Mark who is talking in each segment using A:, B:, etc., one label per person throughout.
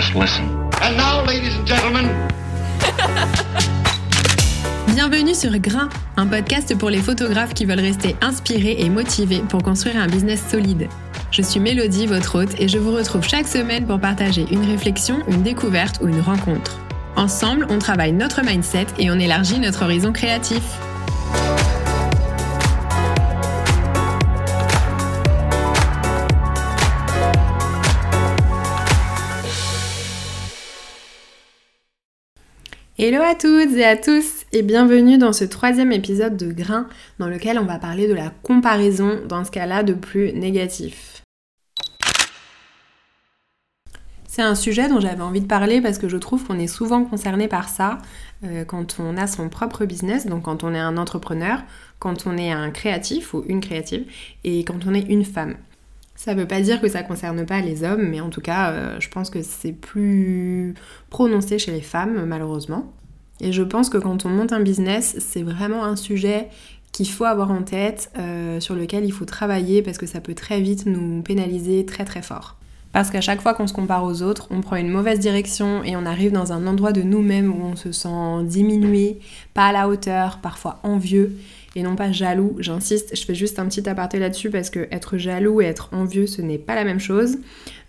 A: Just listen.
B: And now, ladies and gentlemen,
C: Bienvenue sur Grain, un podcast pour les photographes qui veulent rester inspirés et motivés pour construire un business solide. Je suis Mélodie, votre hôte, et je vous retrouve chaque semaine pour partager une réflexion, une découverte ou une rencontre. Ensemble, on travaille notre mindset et on élargit notre horizon créatif. Hello à toutes et à tous et bienvenue dans ce troisième épisode de Grain dans lequel on va parler de la comparaison dans ce cas-là de plus négatif. C'est un sujet dont j'avais envie de parler parce que je trouve qu'on est souvent concerné par ça euh, quand on a son propre business, donc quand on est un entrepreneur, quand on est un créatif ou une créative et quand on est une femme. Ça ne veut pas dire que ça ne concerne pas les hommes, mais en tout cas, euh, je pense que c'est plus prononcé chez les femmes, malheureusement. Et je pense que quand on monte un business, c'est vraiment un sujet qu'il faut avoir en tête, euh, sur lequel il faut travailler, parce que ça peut très vite nous pénaliser très très fort. Parce qu'à chaque fois qu'on se compare aux autres, on prend une mauvaise direction et on arrive dans un endroit de nous-mêmes où on se sent diminué, pas à la hauteur, parfois envieux et non pas jaloux. J'insiste, je fais juste un petit aparté là-dessus parce que être jaloux et être envieux, ce n'est pas la même chose.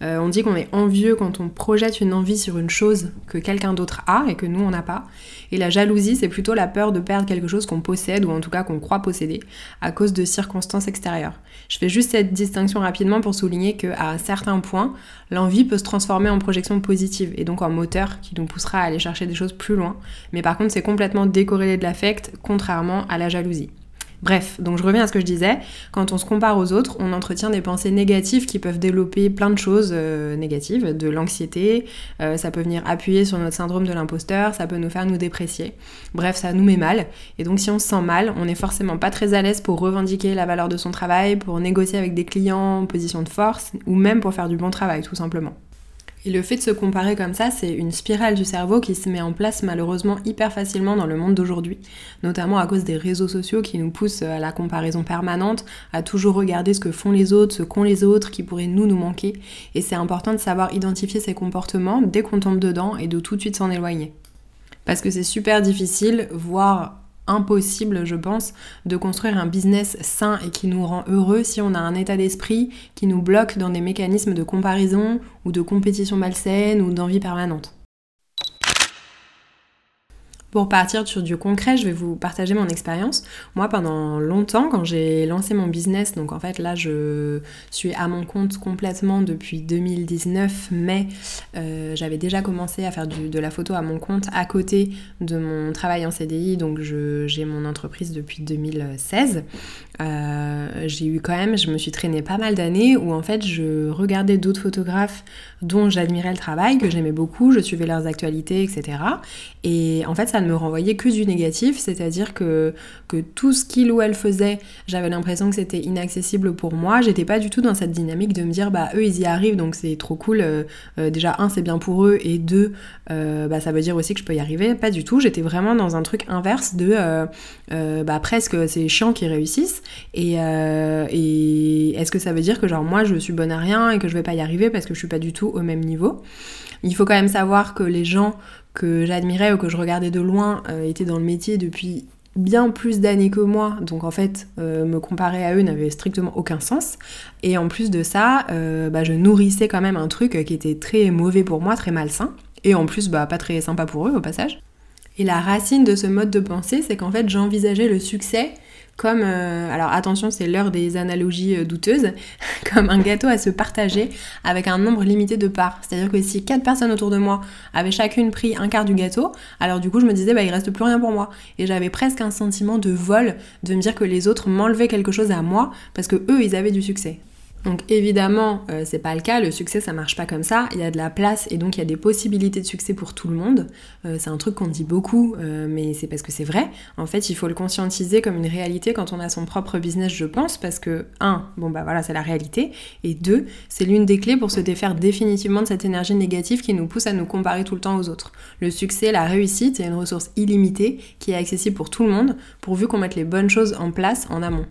C: Euh, on dit qu'on est envieux quand on projette une envie sur une chose que quelqu'un d'autre a et que nous on n'a pas. Et la jalousie, c'est plutôt la peur de perdre quelque chose qu'on possède ou en tout cas qu'on croit posséder à cause de circonstances extérieures. Je fais juste cette distinction rapidement pour souligner qu'à un certain point, l'envie peut se transformer en projection positive et donc en moteur qui nous poussera à aller chercher des choses plus loin. Mais par contre, c'est complètement décorrélé de l'affect, contrairement à la jalousie. Bref, donc je reviens à ce que je disais, quand on se compare aux autres, on entretient des pensées négatives qui peuvent développer plein de choses euh, négatives, de l'anxiété, euh, ça peut venir appuyer sur notre syndrome de l'imposteur, ça peut nous faire nous déprécier. Bref, ça nous met mal, et donc si on se sent mal, on n'est forcément pas très à l'aise pour revendiquer la valeur de son travail, pour négocier avec des clients en position de force, ou même pour faire du bon travail tout simplement. Et le fait de se comparer comme ça, c'est une spirale du cerveau qui se met en place malheureusement hyper facilement dans le monde d'aujourd'hui, notamment à cause des réseaux sociaux qui nous poussent à la comparaison permanente, à toujours regarder ce que font les autres, ce qu'ont les autres, qui pourraient nous nous manquer. Et c'est important de savoir identifier ces comportements dès qu'on tombe dedans et de tout de suite s'en éloigner. Parce que c'est super difficile, voire impossible, je pense, de construire un business sain et qui nous rend heureux si on a un état d'esprit qui nous bloque dans des mécanismes de comparaison ou de compétition malsaine ou d'envie permanente. Pour partir sur du concret, je vais vous partager mon expérience. Moi, pendant longtemps, quand j'ai lancé mon business, donc en fait là, je suis à mon compte complètement depuis 2019, mais euh, j'avais déjà commencé à faire de la photo à mon compte à côté de mon travail en CDI, donc j'ai mon entreprise depuis 2016. Euh, j'ai eu quand même, je me suis traînée pas mal d'années où en fait je regardais d'autres photographes dont j'admirais le travail, que j'aimais beaucoup, je suivais leurs actualités, etc. Et en fait ça ne me renvoyait que du négatif, c'est-à-dire que, tout ce qu'il ou elle faisait, j'avais l'impression que c'était inaccessible pour moi. J'étais pas du tout dans cette dynamique de me dire bah eux ils y arrivent donc c'est trop cool. Euh, euh, déjà un c'est bien pour eux et deux bah ça veut dire aussi que je peux y arriver. Pas du tout, j'étais vraiment dans un truc inverse de bah presque c'est chiant qu'ils réussissent. Euh, et, est-ce que ça veut dire que genre moi je suis bonne à rien et que je vais pas y arriver parce que je suis pas du tout au même niveau? Il faut quand même savoir que les gens que j'admirais ou que je regardais de loin euh, étaient dans le métier depuis bien plus d'années que moi, donc en fait euh, me comparer à eux n'avait strictement aucun sens. Et en plus de ça, bah, je nourrissais quand même un truc qui était très mauvais pour moi, très malsain, et en plus bah, pas très sympa pour eux au passage. Et la racine de ce mode de pensée, c'est qu'en fait j'envisageais le succès comme, euh, alors attention, c'est l'heure des analogies euh, douteuses, comme un gâteau à se partager avec un nombre limité de parts. C'est-à-dire que si quatre personnes autour de moi avaient chacune pris un quart du gâteau, alors du coup je me disais bah il reste plus rien pour moi. Et j'avais presque un sentiment de vol, de me dire que les autres m'enlevaient quelque chose à moi parce que eux ils avaient du succès. Donc évidemment, euh, c'est pas le cas, le succès ça marche pas comme ça, il y a de la place et donc il y a des possibilités de succès pour tout le monde. Euh, c'est un truc qu'on dit beaucoup, euh, mais c'est parce que c'est vrai. En fait, il faut le conscientiser comme une réalité quand on a son propre business, je pense, parce que, un, bon bah voilà, c'est la réalité, et deux, c'est l'une des clés pour se défaire définitivement de cette énergie négative qui nous pousse à nous comparer tout le temps aux autres. Le succès, la réussite, c'est une ressource illimitée qui est accessible pour tout le monde, pourvu qu'on mette les bonnes choses en place en amont.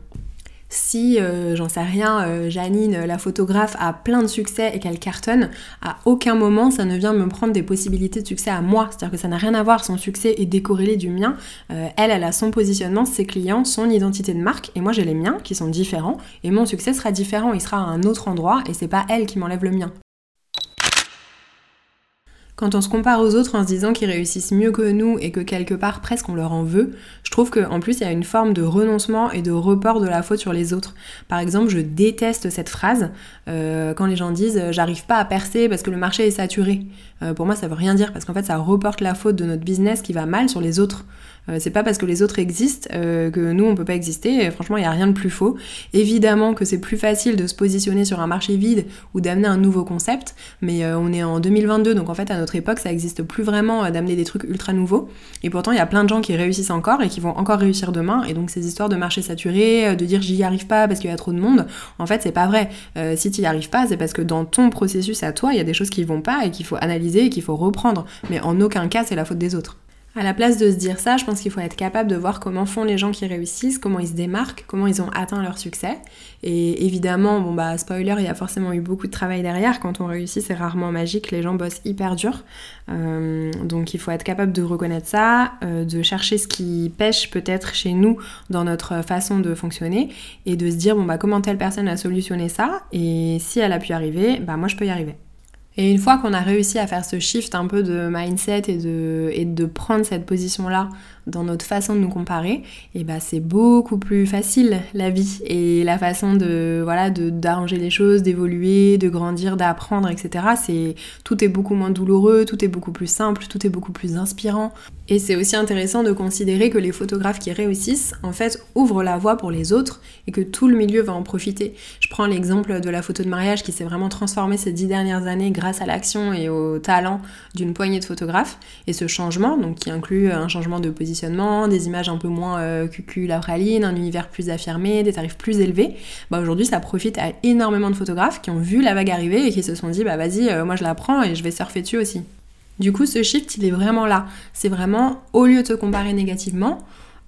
C: Si, euh, j'en sais rien, euh, Janine, la photographe, a plein de succès et qu'elle cartonne, à aucun moment ça ne vient me prendre des possibilités de succès à moi. C'est-à-dire que ça n'a rien à voir, son succès est décorrélé du mien. Euh, elle, elle a son positionnement, ses clients, son identité de marque, et moi j'ai les miens qui sont différents, et mon succès sera différent, il sera à un autre endroit, et c'est pas elle qui m'enlève le mien. Quand on se compare aux autres en se disant qu'ils réussissent mieux que nous et que quelque part presque on leur en veut, je trouve qu'en plus il y a une forme de renoncement et de report de la faute sur les autres. Par exemple, je déteste cette phrase euh, quand les gens disent j'arrive pas à percer parce que le marché est saturé. Euh, pour moi ça veut rien dire parce qu'en fait ça reporte la faute de notre business qui va mal sur les autres. Euh, c'est pas parce que les autres existent euh, que nous on peut pas exister. franchement, il y a rien de plus faux. Évidemment que c'est plus facile de se positionner sur un marché vide ou d'amener un nouveau concept, mais euh, on est en 2022, donc en fait à notre époque ça existe plus vraiment d'amener des trucs ultra nouveaux. Et pourtant, il y a plein de gens qui réussissent encore et qui vont encore réussir demain. Et donc ces histoires de marché saturé, de dire j'y arrive pas parce qu'il y a trop de monde, en fait c'est pas vrai. si tu y arrives pas, c'est parce que dans ton processus à toi, il y a des choses qui vont pas et qu'il faut analyser et qu'il faut reprendre. Mais en aucun cas c'est la faute des autres. À la place de se dire ça, je pense qu'il faut être capable de voir comment font les gens qui réussissent, comment ils se démarquent, comment ils ont atteint leur succès. Et évidemment, bon bah spoiler, il y a forcément eu beaucoup de travail derrière. Quand on réussit, c'est rarement magique. Les gens bossent hyper dur. Euh, donc il faut être capable de reconnaître ça, euh, de chercher ce qui pêche peut-être chez nous dans notre façon de fonctionner et de se dire bon bah comment telle personne a solutionné ça? Et si elle a pu y arriver, bah moi je peux y arriver. Et une fois qu'on a réussi à faire ce shift un peu de mindset et de, prendre cette position-là dans notre façon de nous comparer, et bah c'est beaucoup plus facile la vie et la façon de voilà d'arranger les choses, d'évoluer, de grandir, d'apprendre, etc. C'est tout est beaucoup moins douloureux, tout est beaucoup plus simple, tout est beaucoup plus inspirant. Et c'est aussi intéressant de considérer que les photographes qui réussissent, en fait, ouvrent la voie pour les autres et que tout le milieu va en profiter. Je prends l'exemple de la photo de mariage qui s'est vraiment transformée ces dix dernières années grâce à l'action et au talent d'une poignée de photographes. Et ce changement, donc qui inclut un changement de position des images un peu moins euh, la praline, un univers plus affirmé, des tarifs plus élevés, bah aujourd'hui ça profite à énormément de photographes qui ont vu la vague arriver et qui se sont dit bah vas-y, euh, moi je la prends et je vais surfer dessus aussi. Du coup, ce shift, il est vraiment là. C'est vraiment, au lieu de se comparer négativement,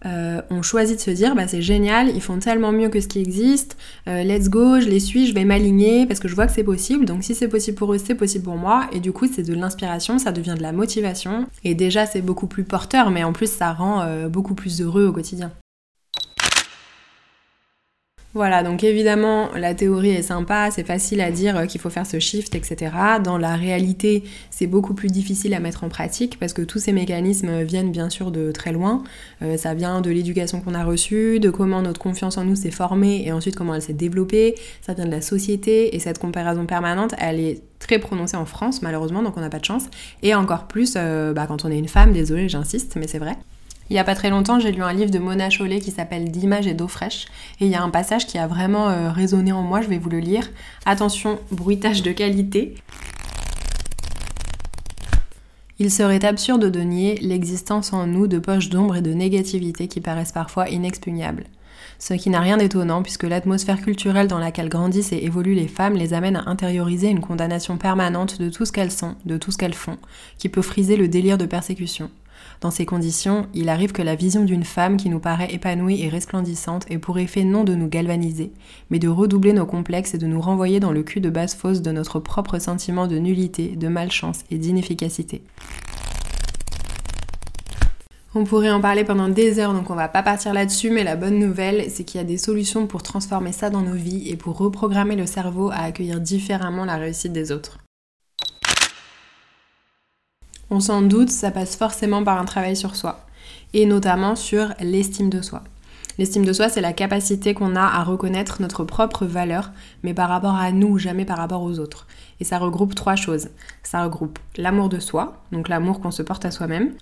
C: euh, on choisit de se dire bah c'est génial, ils font tellement mieux que ce qui existe, euh, let's go, je les suis, je vais m'aligner parce que je vois que c'est possible, donc si c'est possible pour eux, c'est possible pour moi, et du coup c'est de l'inspiration, ça devient de la motivation, et déjà c'est beaucoup plus porteur, mais en plus ça rend euh, beaucoup plus heureux au quotidien. Voilà, donc évidemment, la théorie est sympa, c'est facile à dire euh, qu'il faut faire ce shift, etc. Dans la réalité, c'est beaucoup plus difficile à mettre en pratique parce que tous ces mécanismes viennent bien sûr de très loin. Euh, ça vient de l'éducation qu'on a reçue, de comment notre confiance en nous s'est formée et ensuite comment elle s'est développée. Ça vient de la société et cette comparaison permanente, elle est très prononcée en France malheureusement, donc on n'a pas de chance. Et encore plus euh, bah, quand on est une femme, désolée, j'insiste, mais c'est vrai. Il n'y a pas très longtemps, j'ai lu un livre de Mona Chollet qui s'appelle D'image et d'eau fraîche. Et il y a un passage qui a vraiment euh, résonné en moi, je vais vous le lire. Attention, bruitage de qualité. Il serait absurde de nier l'existence en nous de poches d'ombre et de négativité qui paraissent parfois inexpugnables. Ce qui n'a rien d'étonnant puisque l'atmosphère culturelle dans laquelle grandissent et évoluent les femmes les amène à intérioriser une condamnation permanente de tout ce qu'elles sont, de tout ce qu'elles font, qui peut friser le délire de persécution. Dans ces conditions, il arrive que la vision d'une femme qui nous paraît épanouie et resplendissante ait pour effet non de nous galvaniser, mais de redoubler nos complexes et de nous renvoyer dans le cul de base fausse de notre propre sentiment de nullité, de malchance et d'inefficacité. On pourrait en parler pendant des heures, donc on va pas partir là-dessus, mais la bonne nouvelle, c'est qu'il y a des solutions pour transformer ça dans nos vies et pour reprogrammer le cerveau à accueillir différemment la réussite des autres. On s'en doute, ça passe forcément par un travail sur soi, et notamment sur l'estime de soi. L'estime de soi, c'est la capacité qu'on a à reconnaître notre propre valeur, mais par rapport à nous, jamais par rapport aux autres. Et ça regroupe trois choses. Ça regroupe l'amour de soi, donc l'amour qu'on se porte à soi-même,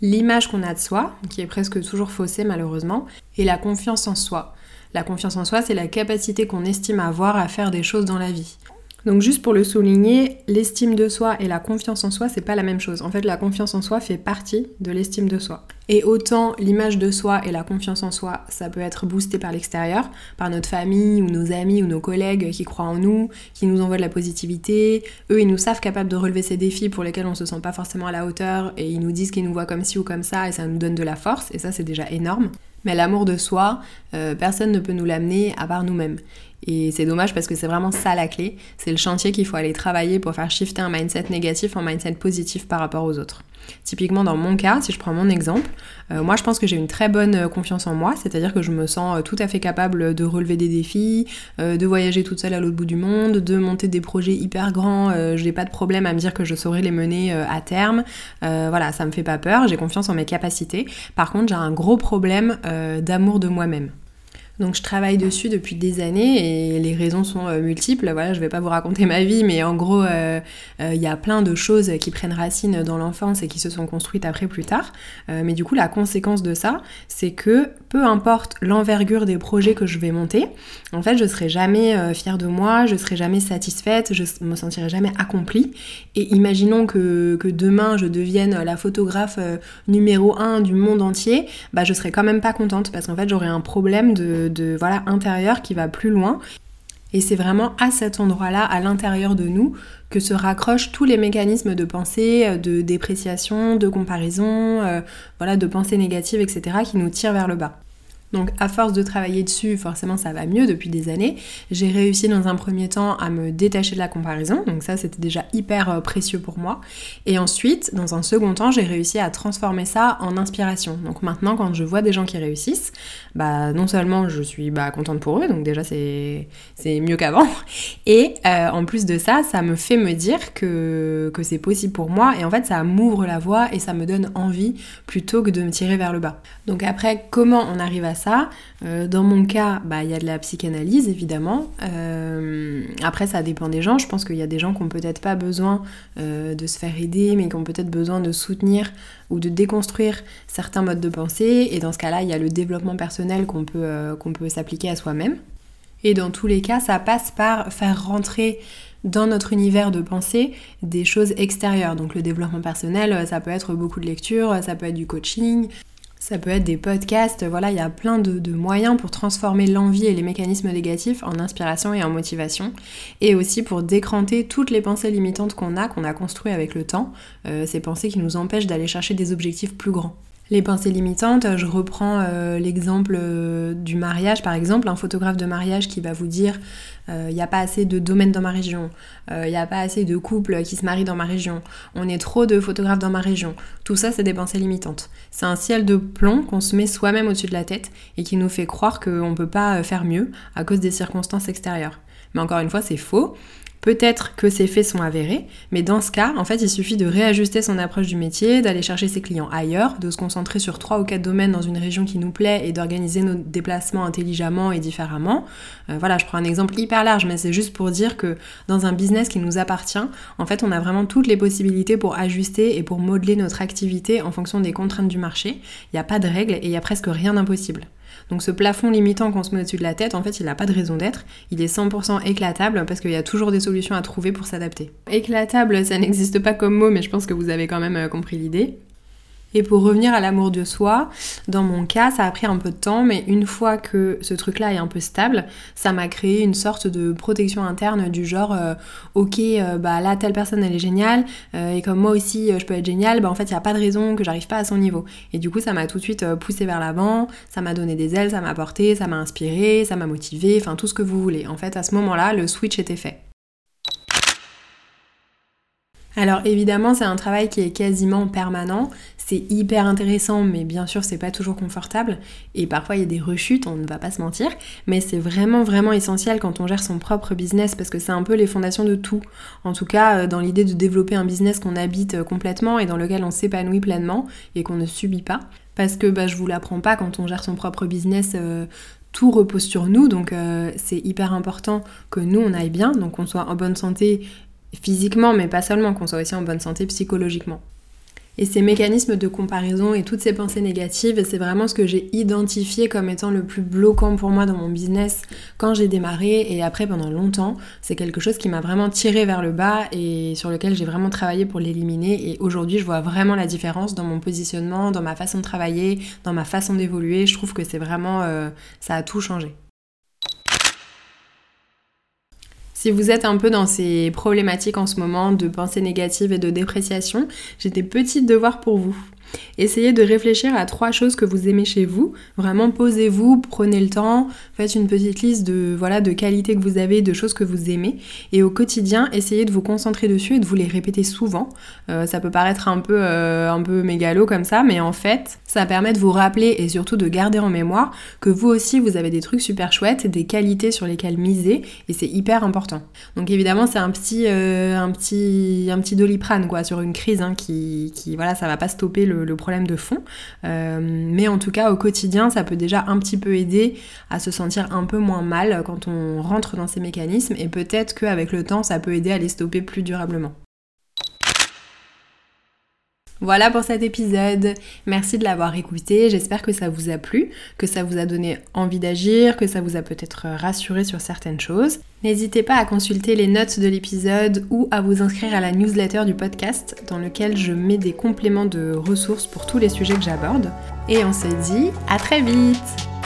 C: l'image qu'on a de soi, qui est presque toujours faussée malheureusement, et la confiance en soi. La confiance en soi, c'est la capacité qu'on estime avoir à faire des choses dans la vie. Donc juste pour le souligner, l'estime de soi et la confiance en soi, c'est pas la même chose. En fait, la confiance en soi fait partie de l'estime de soi. Et autant l'image de soi et la confiance en soi, ça peut être boosté par l'extérieur, par notre famille ou nos amis ou nos collègues qui croient en nous, qui nous envoient de la positivité. Eux, ils nous savent capables de relever ces défis pour lesquels on se sent pas forcément à la hauteur et ils nous disent qu'ils nous voient comme ci ou comme ça et ça nous donne de la force et ça c'est déjà énorme. Mais l'amour de soi, euh, personne ne peut nous l'amener à part nous-mêmes. Et c'est dommage parce que c'est vraiment ça la clé. C'est le chantier qu'il faut aller travailler pour faire shifter un mindset négatif en mindset positif par rapport aux autres. Typiquement dans mon cas, si je prends mon exemple, euh, moi je pense que j'ai une très bonne euh, confiance en moi, c'est-à-dire que je me sens euh, tout à fait capable de relever des défis, de voyager toute seule à l'autre bout du monde, de monter des projets hyper grands, j'ai pas de problème à me dire que je saurais les mener à terme. voilà, ça me fait pas peur, j'ai confiance en mes capacités. Par contre, j'ai un gros problème d'amour de moi-même. Donc je travaille dessus depuis des années et les raisons sont euh, multiples. Voilà, je vais pas vous raconter ma vie, mais en gros, euh, euh, il y a plein de choses qui prennent racine dans l'enfance et qui se sont construites après plus tard. mais du coup, la conséquence de ça, c'est que peu importe l'envergure des projets que je vais monter, en fait, je serai jamais fière de moi, je serai jamais satisfaite, je me sentirai jamais accomplie. Et imaginons que, que demain je devienne la photographe numéro un du monde entier, bah je serai quand même pas contente parce qu'en fait j'aurai un problème de de, voilà intérieur qui va plus loin. Et c'est vraiment à cet endroit-là, à l'intérieur de nous, que se raccrochent tous les mécanismes de pensée, euh, de dépréciation, de comparaison, euh, voilà, de pensée négative, etc., qui nous tirent vers le bas. Donc à force de travailler dessus, forcément ça va mieux depuis des années. J'ai réussi dans un premier temps à me détacher de la comparaison, donc ça c'était déjà hyper euh, précieux pour moi. Et ensuite, dans un second temps, j'ai réussi à transformer ça en inspiration. Donc maintenant quand je vois des gens qui réussissent, bah non seulement je suis bah, contente pour eux, donc déjà c'est mieux qu'avant, et euh, en plus de ça, ça me fait me dire que, que c'est possible pour moi, et en fait ça m'ouvre la voie et ça me donne envie plutôt que de me tirer vers le bas. Donc après, comment on arrive à ça. Euh, dans mon cas, bah, il y a de la psychanalyse évidemment. Euh, après, ça dépend des gens. Je pense qu'il y a des gens qui n'ont peut-être pas besoin euh, de se faire aider, mais qui ont peut-être besoin de soutenir ou de déconstruire certains modes de pensée. Et dans ce cas-là, il y a le développement personnel qu'on peut, qu'on peut s'appliquer à soi-même. Et dans tous les cas, ça passe par faire rentrer dans notre univers de pensée des choses extérieures. Donc le développement personnel, ça peut être beaucoup de lecture, ça peut être du coaching, ça peut être des podcasts, voilà, il y a plein de, moyens pour transformer l'envie et les mécanismes négatifs en inspiration et en motivation, et aussi pour décranter toutes les pensées limitantes qu'on a, qu'on a construites avec le temps, euh, ces pensées qui nous empêchent d'aller chercher des objectifs plus grands. Les pensées limitantes, je reprends euh, l'exemple euh, du mariage par exemple, un photographe de mariage qui va vous dire il euh, n'y a pas assez de domaines dans ma région, il n'y a pas assez de couples qui se marient dans ma région, on est trop de photographes dans ma région. Tout ça, c'est des pensées limitantes. C'est un ciel de plomb qu'on se met soi-même au-dessus de la tête et qui nous fait croire qu'on ne peut pas faire mieux à cause des circonstances extérieures. Mais encore une fois, c'est faux. Peut-être que ces faits sont avérés, mais dans ce cas, en fait, il suffit de réajuster son approche du métier, d'aller chercher ses clients ailleurs, de se concentrer sur trois ou quatre domaines dans une région qui nous plaît et d'organiser nos déplacements intelligemment et différemment. Euh, voilà, je prends un exemple hyper large, mais c'est juste pour dire que dans un business qui nous appartient, en fait, on a vraiment toutes les possibilités pour ajuster et pour modeler notre activité en fonction des contraintes du marché. Il n'y a pas de règles et il n'y a presque rien d'impossible. Donc ce plafond limitant qu'on se met au-dessus de la tête, en fait, il n'a pas de raison d'être. Il est 100% éclatable parce qu'il y a toujours des solutions à trouver pour s'adapter. Éclatable, ça n'existe pas comme mot, mais je pense que vous avez quand même euh, compris l'idée. Et pour revenir à l'amour de soi, dans mon cas, ça a pris un peu de temps, mais une fois que ce truc-là est un peu stable, ça m'a créé une sorte de protection interne du genre, euh, ok, euh, bah là, telle personne, elle est géniale, euh, et comme moi aussi, je peux être géniale, bah en fait, il n'y a pas de raison que j'arrive pas à son niveau. Et du coup, ça m'a tout de suite poussé vers l'avant, ça m'a donné des ailes, ça m'a porté, ça m'a inspiré, ça m'a motivé, enfin tout ce que vous voulez. En fait, à ce moment-là, le switch était fait. Alors évidemment, c'est un travail qui est quasiment permanent. C'est hyper intéressant, mais bien sûr, c'est pas toujours confortable. Et parfois, il y a des rechutes, on ne va pas se mentir. Mais c'est vraiment, vraiment essentiel quand on gère son propre business parce que c'est un peu les fondations de tout. En tout cas, euh, dans l'idée de développer un business qu'on habite euh, complètement et dans lequel on s'épanouit pleinement et qu'on ne subit pas. Parce que bah, je vous l'apprends pas, quand on gère son propre business, euh, tout repose sur nous, donc c'est hyper important que nous on aille bien, donc qu'on soit en bonne santé physiquement, mais pas seulement, qu'on soit aussi en bonne santé psychologiquement. Et ces mécanismes de comparaison et toutes ces pensées négatives, c'est vraiment ce que j'ai identifié comme étant le plus bloquant pour moi dans mon business quand j'ai démarré et après pendant longtemps. C'est quelque chose qui m'a vraiment tiré vers le bas et sur lequel j'ai vraiment travaillé pour l'éliminer. Et aujourd'hui, je vois vraiment la différence dans mon positionnement, dans ma façon de travailler, dans ma façon d'évoluer. Je trouve que c'est vraiment... Euh, ça a tout changé. Si vous êtes un peu dans ces problématiques en ce moment de pensée négative et de dépréciation, j'ai des petits devoirs pour vous. Essayez de réfléchir à trois choses que vous aimez chez vous. Vraiment posez-vous, prenez le temps, faites une petite liste de voilà de qualités que vous avez, de choses que vous aimez et au quotidien, essayez de vous concentrer dessus et de vous les répéter souvent. Euh, ça peut paraître un peu euh, un peu mégalo comme ça, mais en fait, ça permet de vous rappeler et surtout de garder en mémoire que vous aussi vous avez des trucs super chouettes, des qualités sur lesquelles miser et c'est hyper important. Donc évidemment, c'est un petit euh, un petit un petit doliprane quoi sur une crise hein, qui, qui voilà, ça va pas stopper le problème de fond. Euh, mais en tout cas, au quotidien, ça peut déjà un petit peu aider à se sentir un peu moins mal quand on rentre dans ces mécanismes et peut-être qu'avec le temps, ça peut aider à les stopper plus durablement. Voilà pour cet épisode. Merci de l'avoir écouté. J'espère que ça vous a plu, que ça vous a donné envie d'agir, que ça vous a peut-être rassuré sur certaines choses. N'hésitez pas à consulter les notes de l'épisode ou à vous inscrire à la newsletter du podcast dans lequel je mets des compléments de ressources pour tous les sujets que j'aborde. Et on se dit à très vite